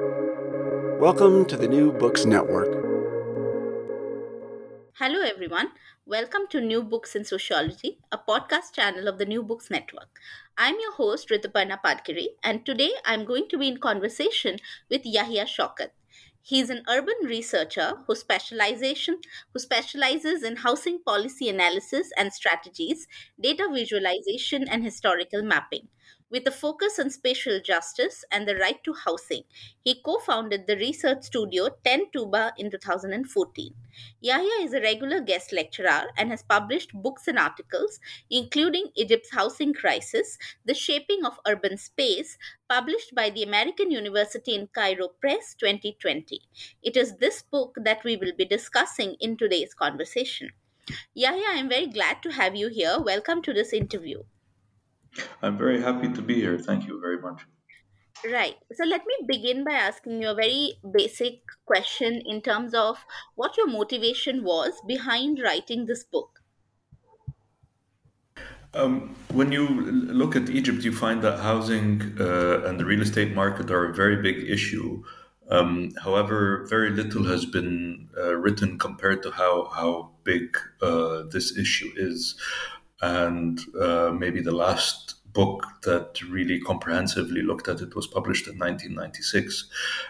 Welcome to the New Books Network. Hello, everyone. Welcome to New Books in Sociology, a podcast channel of the New Books Network. I'm your host, Rituparna Patgiri, and today I'm going to be in conversation with Yahia Shawkat. He's an urban researcher who specialization who specializes in housing policy analysis and strategies, data visualization and historical mapping. With a focus on spatial justice and the right to housing, he co-founded the research studio 10 Tooba in 2014. Yahia is a regular guest lecturer and has published books and articles including Egypt's housing crisis, The Shaping of Urban Space, published by the American University in Cairo Press 2020. It is this book that we will be discussing in today's conversation. Yahia, I'm very glad to have you here. Welcome to this interview. I'm very happy to be here. Thank you very much. Right. So let me begin by asking you a very basic question in terms of what your motivation was behind writing this book. Um, when you look at Egypt, you find that housing uh, and the real estate market are a very big issue. Um, however, very little has been uh, written compared to how how big uh, this issue is and uh, maybe the last book that really comprehensively looked at it was published in 1996,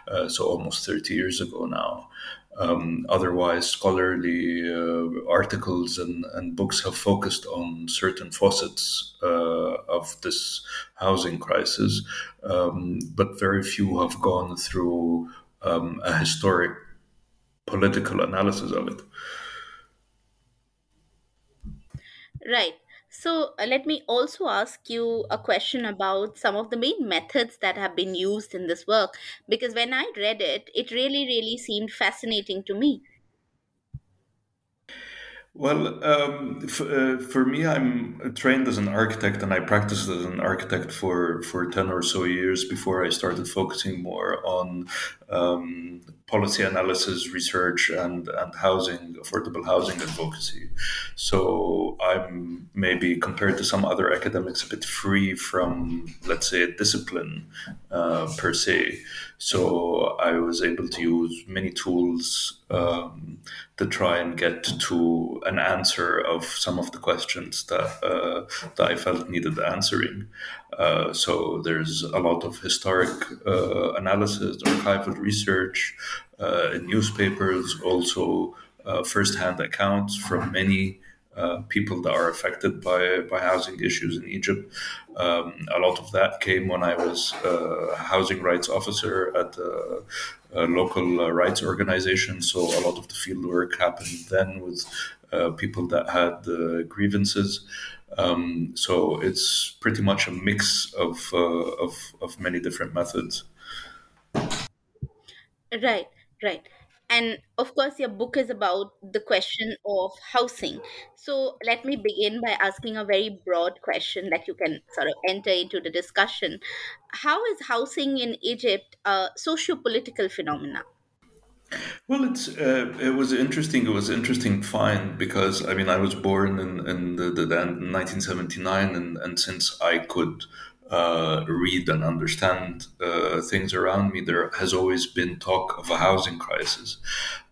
uh, so almost 30 years ago now. Um, otherwise, scholarly uh, articles and, and, books have focused on certain facets uh, of this housing crisis, um, but very few have gone through um, a historic political analysis of it. Right. So, uh, let me also ask you a question about some of the main methods that have been used in this work because when I read it, it really, really seemed fascinating to me. Well, um, f- uh, for me, I'm trained as an architect, and I practiced as an architect for for ten or so years before I started focusing more on um, policy analysis, research, and and housing, affordable housing advocacy. So I'm maybe compared to some other academics a bit free from, let's say, discipline uh, per se. So I was able to use many tools um, to try and get to an answer of some of the questions that uh, that I felt needed answering. Uh, so there's a lot of historic uh, analysis, archival research uh, in newspapers, also uh, first-hand accounts from many uh, people that are affected by, by housing issues in Egypt. Um, a lot of that came when I was a housing rights officer at a local uh, rights organization. So a lot of the field work happened then with uh, people that had grievances. Um, so it's pretty much a mix of, uh, of, of many different methods. Right, right and of course your book is about the question of housing so let me begin by asking a very broad question that you can sort of enter into the discussion how is housing in egypt a socio-political phenomenon well, it's uh, it was interesting. It was interesting find because I mean I was born in, in the, the, the 1979, and, and since I could uh, read and understand uh, things around me, there has always been talk of a housing crisis.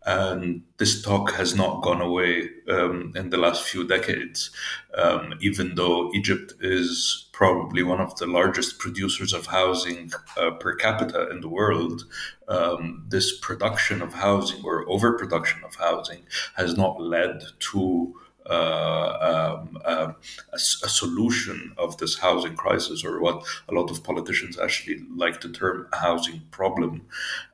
And this talk has not gone away um, in the last few decades, um, even though Egypt is probably one of the largest producers of housing uh, per capita in the world. Um, this production of housing or overproduction of housing has not led to um, uh, a, a, solution of this housing crisis, or what a lot of politicians actually like to term a housing problem.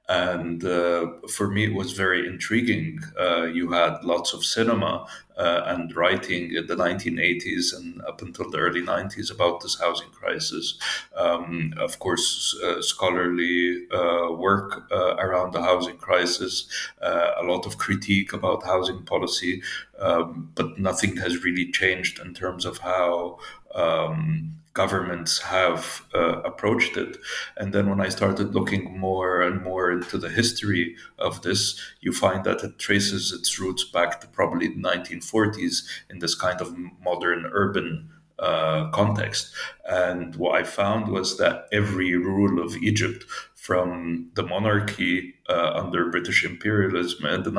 And uh, for me, it was very intriguing. Uh, you had lots of cinema uh, and writing in the 1980s and up until the early 90s about this housing crisis. Um, of course, uh, scholarly uh, work uh, around the housing crisis, a lot of critique about housing policy, um, but nothing has really changed in terms of how. Um, governments have uh, approached it. And then when I started looking more and more into the history of this, you find that it traces its roots back to probably the 1940s in this kind of modern urban uh, context. And what I found was that every rule of Egypt from the monarchy uh, under British imperialism in the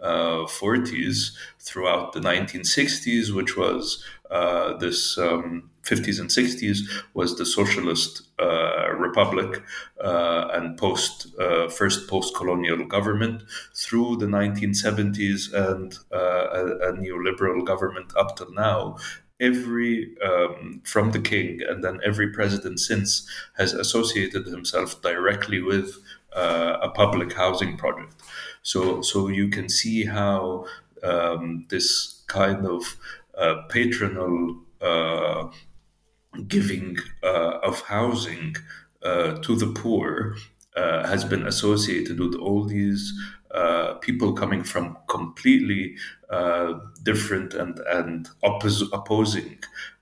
1940s throughout the 1960s, which was uh, this um, 50s and 60s was the socialist uh, republic uh, and post uh, first post-colonial government through the 1970s and uh, a, a, neoliberal government up till now every um, from the king and then every president since has associated himself directly with uh, a public housing project. So so you can see how um, this kind of uh, patronal uh, giving uh, of housing uh, to the poor uh, has been associated with all these Uh, people coming from completely uh, different and, and oppos- opposing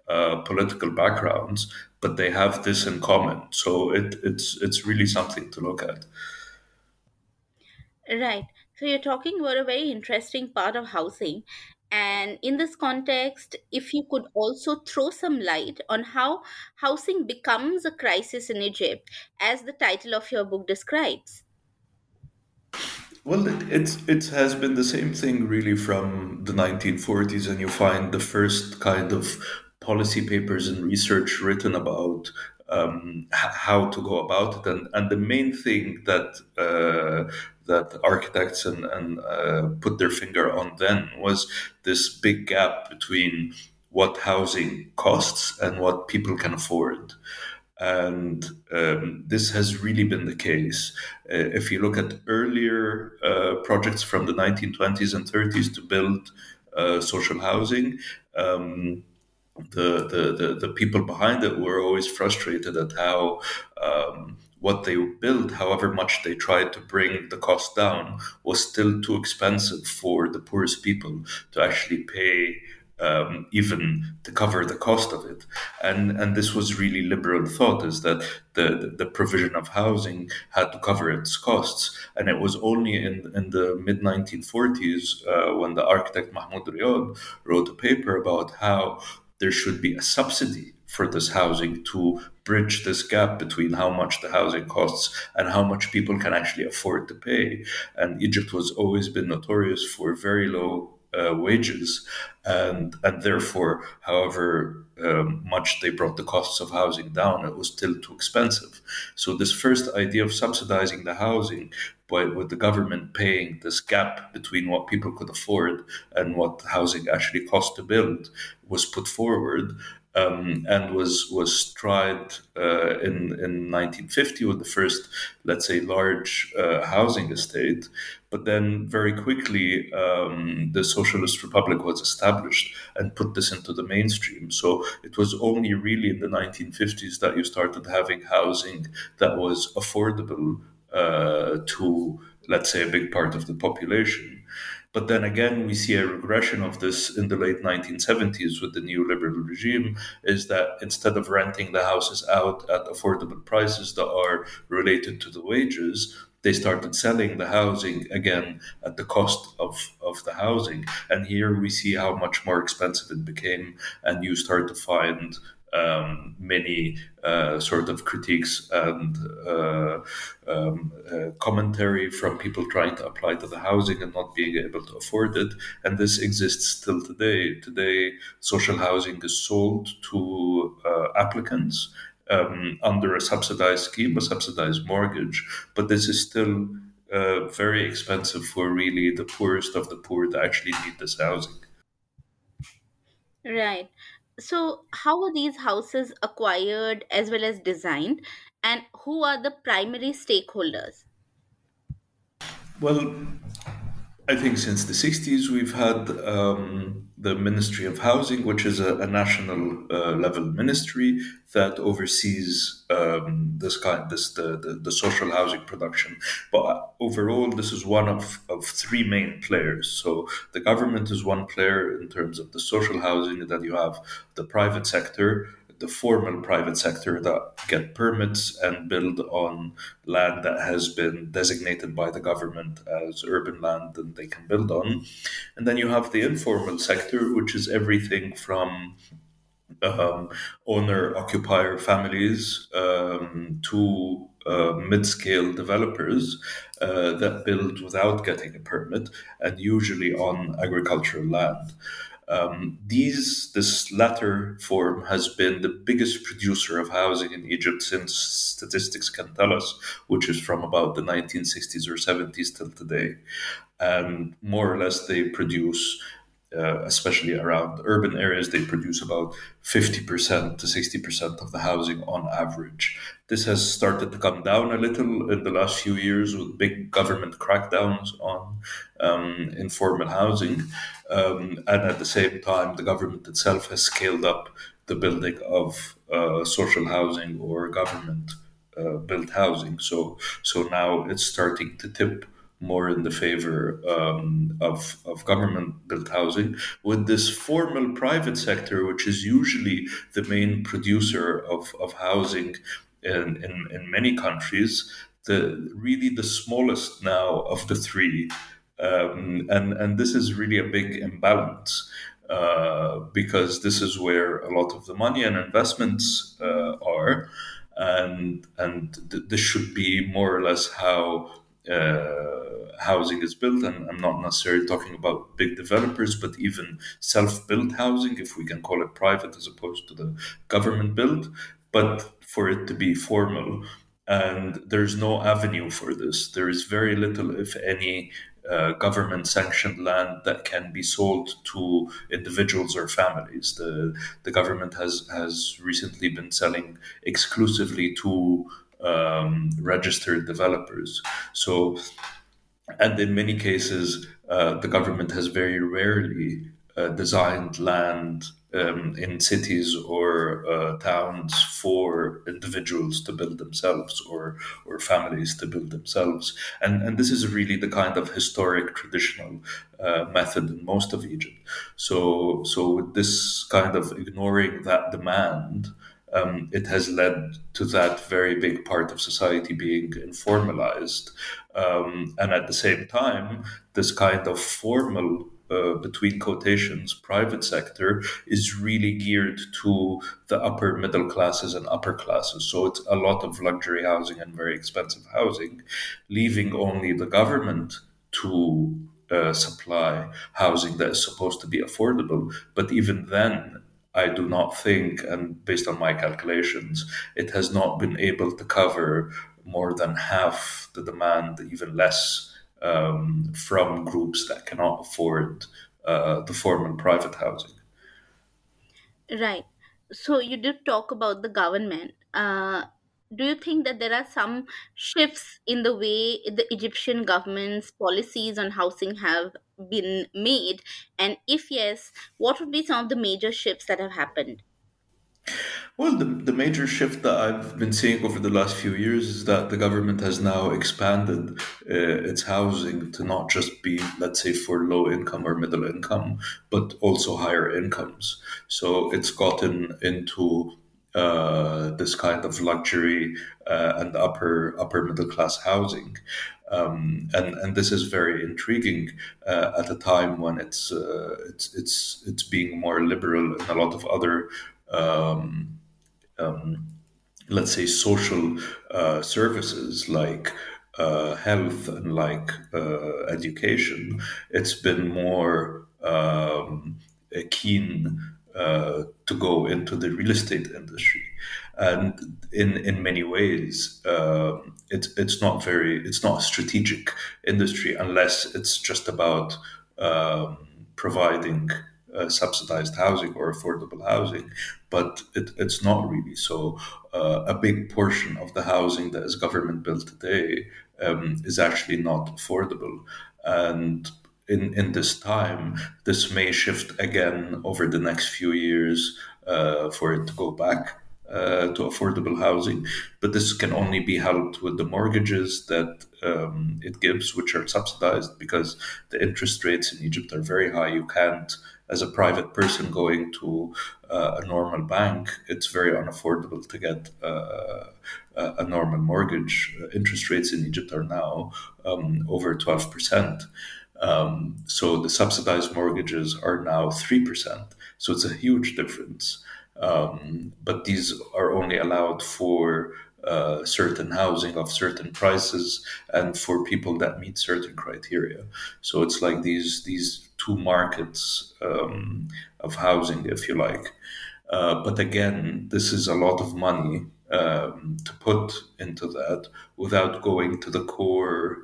uh, political backgrounds, but they have this in common. So it, it's it's really something to look at. Right. So you're talking about a very interesting part of housing. And in this context, if you could also throw some light on how housing becomes a crisis in Egypt, as the title of your book describes. Well, it, it's it has been the same thing really from the 1940s, and you find the first kind of policy papers and research written about um, how to go about it, and and the main thing that uh, that architects and, and uh, put their finger on then was this big gap between what housing costs and what people can afford. And um, this has really been the case. Uh, if you look at earlier uh, projects from the 1920s and 30s to build uh, social housing, um, the, the, the, the, people behind it were always frustrated at how um, what they built, however much they tried to bring the cost down, was still too expensive for the poorest people to actually pay um, even to cover the cost of it. And and this was really liberal thought is that the, the provision of housing had to cover its costs. And it was only in, in the mid 1940s uh, when the architect Mahmoud Riyad wrote a paper about how there should be a subsidy for this housing to bridge this gap between how much the housing costs and how much people can actually afford to pay. And Egypt was always been notorious for very low uh, wages, and and therefore, however um, much they brought the costs of housing down, it was still too expensive. So this first idea of subsidizing the housing, but with the government paying this gap between what people could afford and what housing actually cost to build, was put forward um, and was was tried uh, in in 1950 with the first, let's say, large uh, housing estate. But then very quickly, um, the Socialist Republic was established and put this into the mainstream. So it was only really in the 1950s that you started having housing that was affordable uh, to, let's say, a big part of the population. But then again, we see a regression of this in the late 1970s with the neoliberal regime is that instead of renting the houses out at affordable prices that are related to the wages, they started selling the housing again at the cost of, of the housing. And here we see how much more expensive it became. And you start to find um, many uh, sort of critiques and uh, um, uh, commentary from people trying to apply to the housing and not being able to afford it. And this exists still today. Today, social housing is sold to uh, applicants um, under a subsidized scheme, a subsidized mortgage, but this is still uh, very expensive for really the poorest of the poor that actually need this housing. Right so how are these houses acquired as well as designed? And who are the primary stakeholders? Well I think since the 60s, we've had um, the Ministry of Housing, which is a, a national uh, level ministry that oversees um, this kind, this the, the, the, social housing production. But overall, this is one of, of three main players. So the government is one player in terms of the social housing. Then you have the private sector, the formal private sector that get permits and build on land that has been designated by the government as urban land and they can build on. And then you have the informal sector, which is everything from um, owner occupier families um, to uh, mid-scale developers uh, that build without getting a permit and usually on agricultural land. Um, these this latter form has been the biggest producer of housing in Egypt since statistics can tell us, which is from about the 1960s or 70s till today. And more or less, they produce uh, especially around urban areas, they produce about 50% to 60% of the housing on average. This has started to come down a little in the last few years with big government crackdowns on um, informal housing. Um, and at the same time, the government itself has scaled up the building of uh, social housing or government uh, built housing. So, so now it's starting to tip more in the favor um, of, of government built housing, with this formal private sector, which is usually the main producer of, of housing in, in, in many countries, the really the smallest now of the three. Um, and, and this is really a big imbalance. Uh, because this is where a lot of the money and investments uh, are, and and th- this should be more or less how uh, housing is built, and I'm not necessarily talking about big developers, but even self-built housing, if we can call it private as opposed to the government built, but for it to be formal. And there's no avenue for this. There is very little, if any, uh, government sanctioned land that can be sold to individuals or families. The, the government has, has recently been selling exclusively to um, registered developers. So, and in many cases, uh, the government has very rarely uh, designed land um, in cities or uh, towns for individuals to build themselves or or families to build themselves. And and this is really the kind of historic traditional uh, method in most of Egypt. So so with this kind of ignoring that demand um, it has led to that very big part of society being informalized. Um, and at the same time, this kind of formal, uh, between quotations, private sector is really geared to the upper middle classes and upper classes. So it's a lot of luxury housing and very expensive housing, leaving only the government to uh, supply housing that is supposed to be affordable. But even then, I do not think, and based on my calculations, it has not been able to cover more than half the demand, even less, um, from groups that cannot afford uh, the formal private housing. Right. So you did talk about the government. Uh, do you think that there are some shifts in the way the Egyptian government's policies on housing have been made? And if yes, what would be some of the major shifts that have happened? Well, the, the major shift that I've been seeing over the last few years is that the government has now expanded uh, its housing to not just be, let's say, for low income or middle income, but also higher incomes. So it's gotten into uh, this kind of luxury uh, and upper upper middle class housing. Um, and and this is very intriguing uh, at a time when it's uh, it's it's it's being more liberal in a lot of other um, um, let's say social uh, services like health and like education. It's been more um, keen uh, to go into the real estate industry. And in, in many ways, uh, it's it's not very it's not a strategic industry unless it's just about um, providing uh, subsidized housing or affordable housing, but it, it's not really. So, uh, a big portion of the housing that is government built today um, is actually not affordable. And in, in this time, this may shift again over the next few years uh, for it to go back uh, to affordable housing. But this can only be helped with the mortgages that um, it gives, which are subsidized because the interest rates in Egypt are very high. You can't, as a private person going to uh, a normal bank, it's very unaffordable to get uh, a normal mortgage. Interest rates in Egypt are now um, over 12%. Um, so the subsidized mortgages are now 3%. So it's a huge difference. Um, but these are only allowed for uh, certain housing of certain prices and for people that meet certain criteria. So it's like these these two markets um, of housing, if you like. Uh, but again, this is a lot of money um, to put into that without going to the core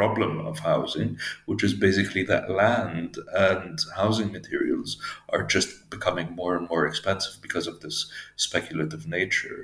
problem of housing, which is basically that land and housing materials are just becoming more and more expensive because of this speculative nature.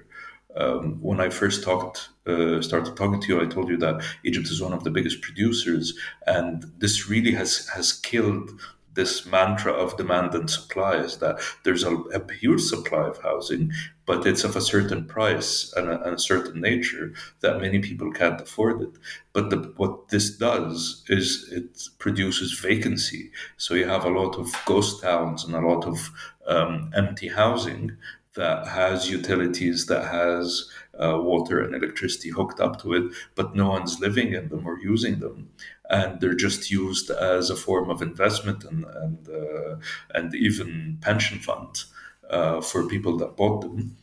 Um, when I first talked, uh, started talking to you, I told you that Egypt is one of the biggest producers, and this really has has killed this mantra of demand and supply is that there's a, a huge supply of housing, but it's of a certain price and a, and a, certain nature that many people can't afford it. But the, what this does is it produces vacancy. So you have a lot of ghost towns and a lot of um, empty housing that has utilities, that has uh, water and electricity hooked up to it, but no one's living in them or using them and they're just used as a form of investment and and uh, and even pension fund uh, for people that bought them.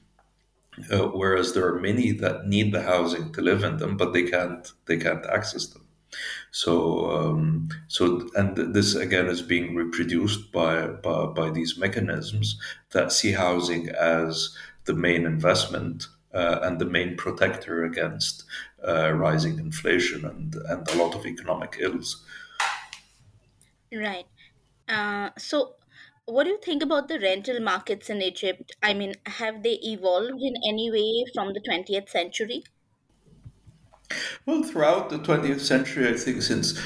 Uh, whereas there are many that need the housing to live in them, but they can't they can't access them. So um, so and this again is being reproduced by, by by these mechanisms that see housing as the main investment uh, and the main protector against uh, rising inflation and, and a lot of economic ills. Right. Uh, so, what do you think about the rental markets in Egypt? I mean, have they evolved in any way from the 20th century? Well, throughout the 20th century, I think since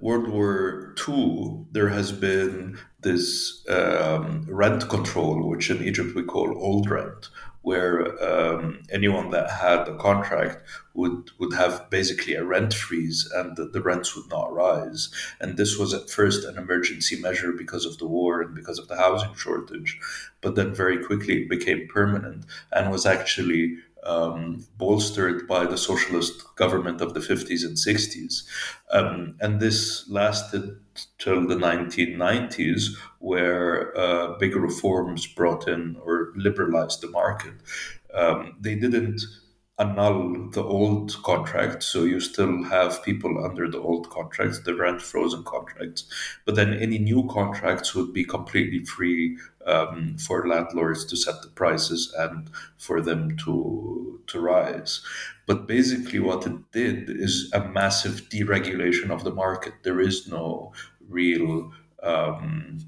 World War II, there has been this um, rent control, which in Egypt we call old rent, where um, anyone that had a contract would would have basically a rent freeze and the, the, rents would not rise. And this was at first an emergency measure because of the war and because of the housing shortage, but then very quickly it became permanent and was actually um, bolstered by the socialist government of the 50s and 60s. Um, and this lasted till the 1990s, where uh, big reforms brought in or liberalized the market. Um, they didn't annul the old contract, so you still have people under the old contracts, the rent frozen contracts, but then any new contracts would be completely free um, for landlords to set the prices and for them to to rise. But basically, what it did is a massive deregulation of the market. There is no real um,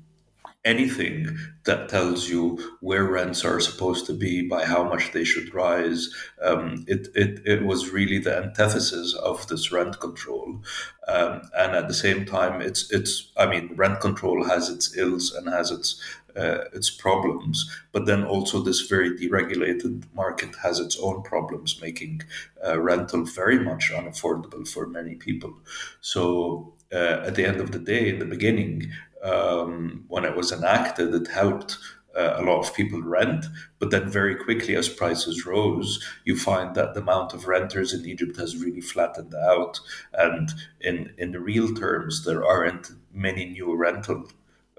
anything that tells you where rents are supposed to be by how much they should rise. Um, it, it, it was really the antithesis of this rent control. Um, and at the same time, it's, it's, I mean, rent control has its ills and has its, uh, its problems, but then also this very deregulated market has its own problems, making uh, rental very much unaffordable for many people. So uh, at the end of the day, in the beginning, um, when it was enacted, it helped uh, a lot of people rent. But then, very quickly, as prices rose, you find that the amount of renters in Egypt has really flattened out. And in, in real terms, there aren't many new rental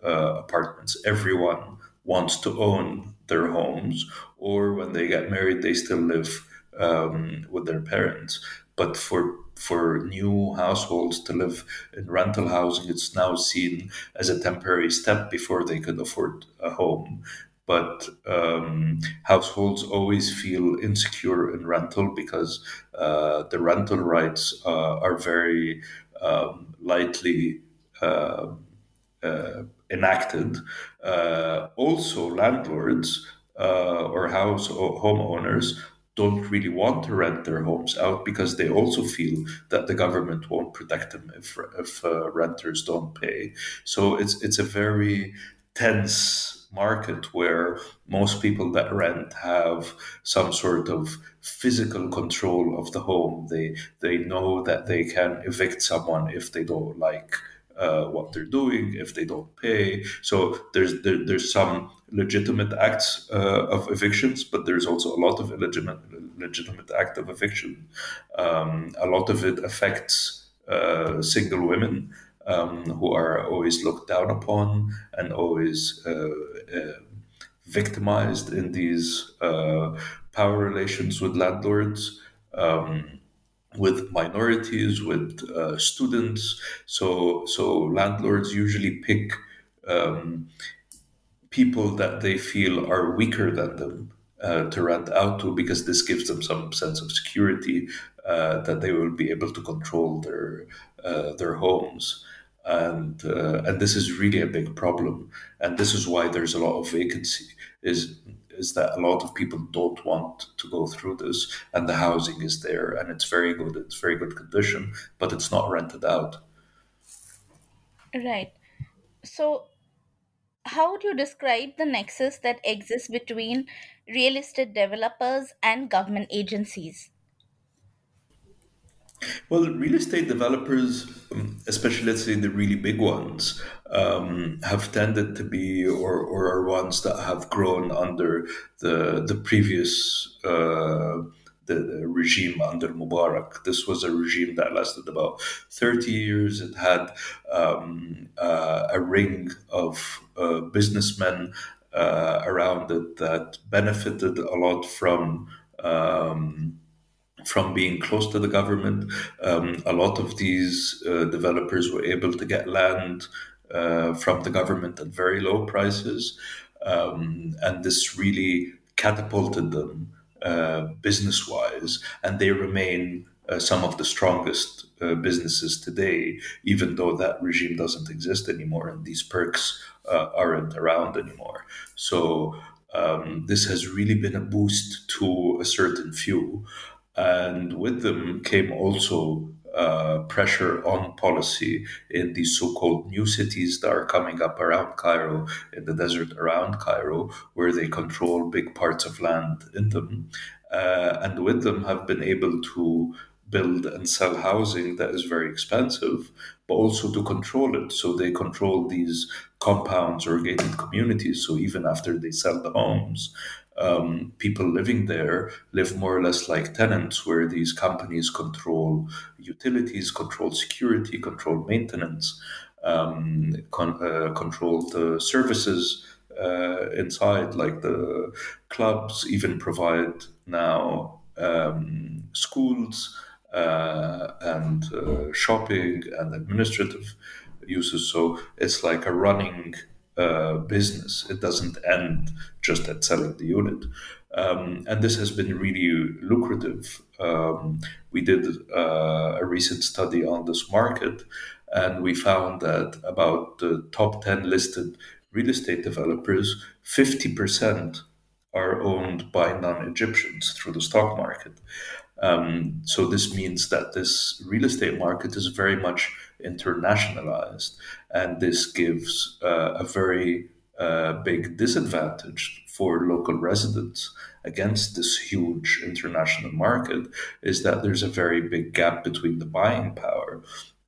uh, apartments. Everyone wants to own their homes, or when they get married, they still live um, with their parents. But for for new households to live in rental housing, it's now seen as a temporary step before they could afford a home. But um, households always feel insecure in rental because uh, the rental rights uh, are very um, lightly uh, uh enacted. Uh, also, landlords uh, or house or homeowners don't really want to rent their homes out because they also feel that the government won't protect them if, if uh, renters don't pay. So it's it's a very tense market where most people that rent have some sort of physical control of the home. They they know that they can evict someone if they don't like uh, what they're doing if they don't pay. So there's there, there's some legitimate acts uh, of evictions, but there's also a lot of illegitimate legitimate act of eviction. Um, a lot of it affects uh, single women um, who are always looked down upon and always uh, uh, victimized in these power relations with landlords. Um, with minorities, with uh, students. So, so landlords usually pick um, people that they feel are weaker than them uh, to rent out to because this gives them some sense of security uh, that they will be able to control their uh, their homes. And uh, and this is really a big problem, and this is why there's a lot of vacancy. Is is that a lot of people don't want to go through this, and the housing is there, and it's very good, it's very good condition, but it's not rented out. Right. So, how would you describe the nexus that exists between real estate developers and government agencies? Well, real estate developers, um, especially let's say the really big ones, um, have tended to be or, or are ones that have grown under the the previous uh, the, the regime under Mubarak. This was a regime that lasted about 30 years. It had um, uh, a ring of uh, businessmen uh, around it that benefited a lot from. Um, from being close to the government. Um, a lot of these uh, developers were able to get land uh, from the government at very low prices. Um, and this really catapulted them uh, business wise, and they remain uh, some of the strongest uh, businesses today, even though that regime doesn't exist anymore and these perks uh, aren't around anymore. So, um, this has really been a boost to a certain few. And with them came also uh, pressure on policy in these so-called new cities that are coming up around Cairo, in the desert around Cairo, where they control big parts of land in them, uh, and with them have been able to build and sell housing that is very expensive, but also to control it. So they control these compounds or gated communities. So even after they sell the homes, um, people living there live more or less like tenants, where these companies control utilities, control security, control maintenance, um, con- uh, control the services uh, inside, like the clubs, even provide now um, schools uh, and uh, shopping and administrative uses. So it's like a running business. It doesn't end just at selling the unit. Um, and this has been really lucrative. Um, we did uh, a recent study on this market, and we found that about the top 10 listed real estate developers, 50% are owned by non Egyptians through the stock market. Um, so this means that this real estate market is very much internationalized, and this gives uh, a very uh, big disadvantage for local residents against this huge international market is that there's a very big gap between the buying power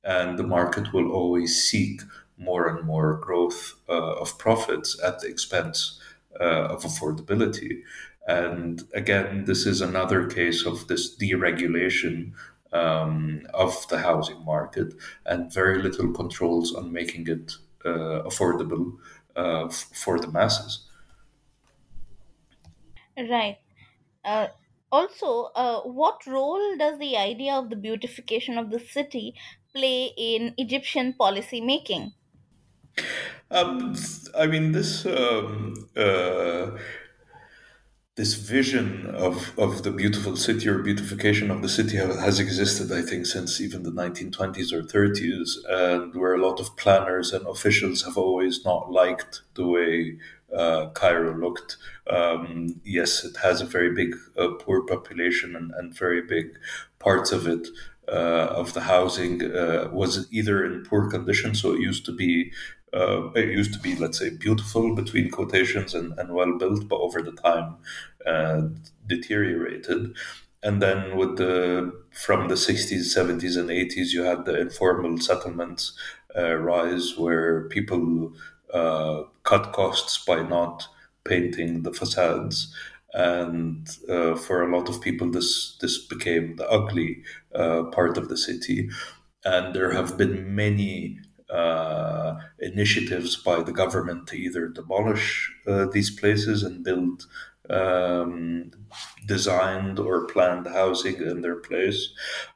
and the market will always seek more and more growth uh, of profits at the expense uh, of affordability. And again, this is another case of this deregulation um, of the housing market and very little controls on making it uh, affordable uh, f- for the masses. Right. Uh, also, uh, what role does the idea of the beautification of the city play in Egyptian policy making? Um, I mean, this um, uh, this vision of, of the beautiful city or beautification of the city has existed, I think, since even the 1920s or 30s, and where a lot of planners and officials have always not liked the way uh, Cairo looked. Um, yes, it has a very big uh, poor population, and, and very big parts of it uh, of the housing uh, was either in poor condition, so it used to be uh, it used to be, let's say, beautiful between quotations and, and well built, but over the time uh, deteriorated. And then with the from the 60s, 70s, and 80s, you had the informal settlements uh, rise, where people uh, cut costs by not painting the facades. And uh, for a lot of people, this this became the ugly uh, part of the city. And there have been many uh, initiatives by the government to either demolish uh, these places and build um, designed or planned housing in their place.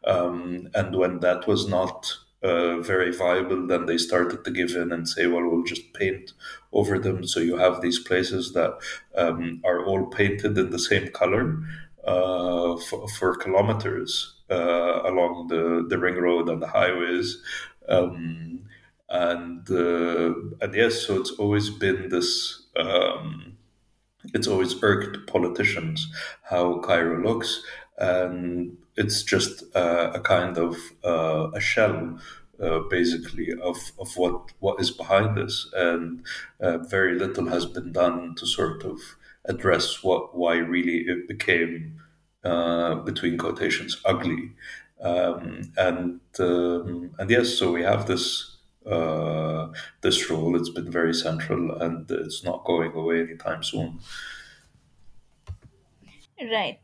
Um, and when that was not uh, very viable, then they started to give in and say, well, we'll just paint over them. So you have these places that um, are all painted in the same color uh, for, for, kilometers uh, along the, the ring road and the highways. Um, and uh, and yes, so it's always been this. Um, it's always irked politicians how Cairo looks, and it's just uh, a kind of uh, a shell. Uh, basically, of, of what what is behind this, and uh, very little has been done to sort of address what why really it became uh, between quotations ugly, um, and um, and yes, so we have this uh, this role. It's been very central and it's not going away anytime soon. Right.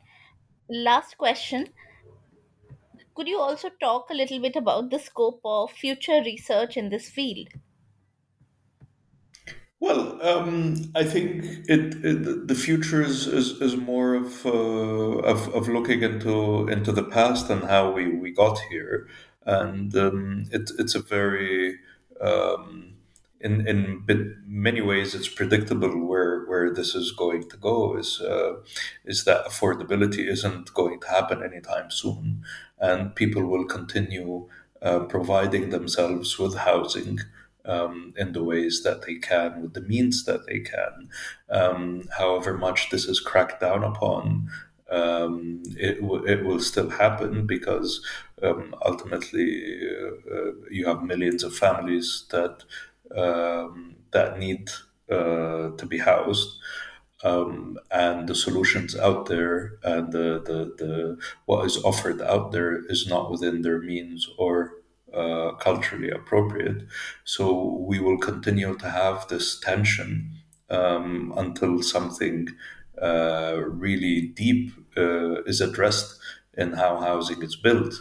Last question. Could you also talk a little bit about the scope of future research in this field? Well, um, I think it, it, the future is, is, is more of, uh, of of looking into into the past and how we, we got here, and um, it, it's a very um, in in many ways it's predictable where where this is going to go is uh, is that affordability isn't going to happen anytime soon. And people will continue uh, providing themselves with housing um, in the ways that they can with the means that they can. Um, however much this is cracked down upon um, it, w- it will still happen because um, ultimately uh, uh, you have millions of families that um, that need uh, to be housed. Um, and the solutions out there and the, the, the what is offered out there is not within their means or uh, culturally appropriate. So we will continue to have this tension um, until something uh, really deep uh, is addressed in how housing is built.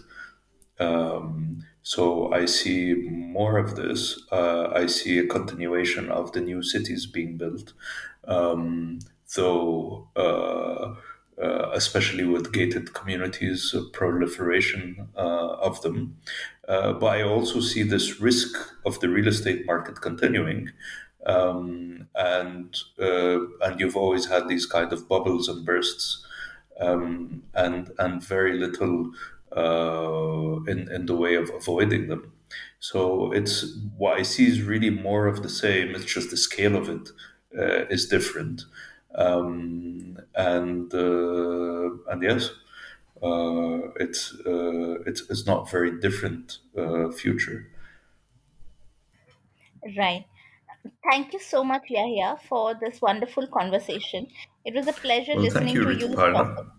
Um, so I see more of this. Uh, I see a continuation of the new cities being built, um, though. Uh, uh, especially with gated communities, uh, proliferation uh, of them. Uh, but I also see this risk of the real estate market continuing, um, and and you've always had these kind of bubbles and bursts, um, and and very little uh, in in the way of avoiding them. So it's what I see is really more of the same. It's just the scale of it uh, is different, um, and uh, and yes, uh, it's uh, it's it's not very different uh, future. Right. Thank you so much, Yahia, for this wonderful conversation. It was a pleasure Well, thank listening you, to Rita you talk Parna.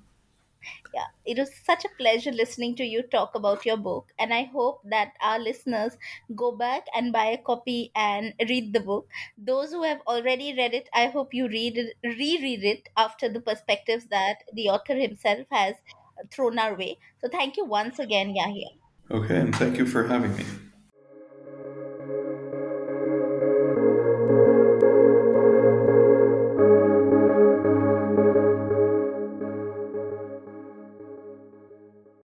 Yeah it was such a pleasure listening to you talk about your book and i hope that our listeners go back and buy a copy and read the book. Those who have already read it i hope you read reread it after the perspectives that the author himself has thrown our way. So thank you once again yahia. Okay, and thank you for having me.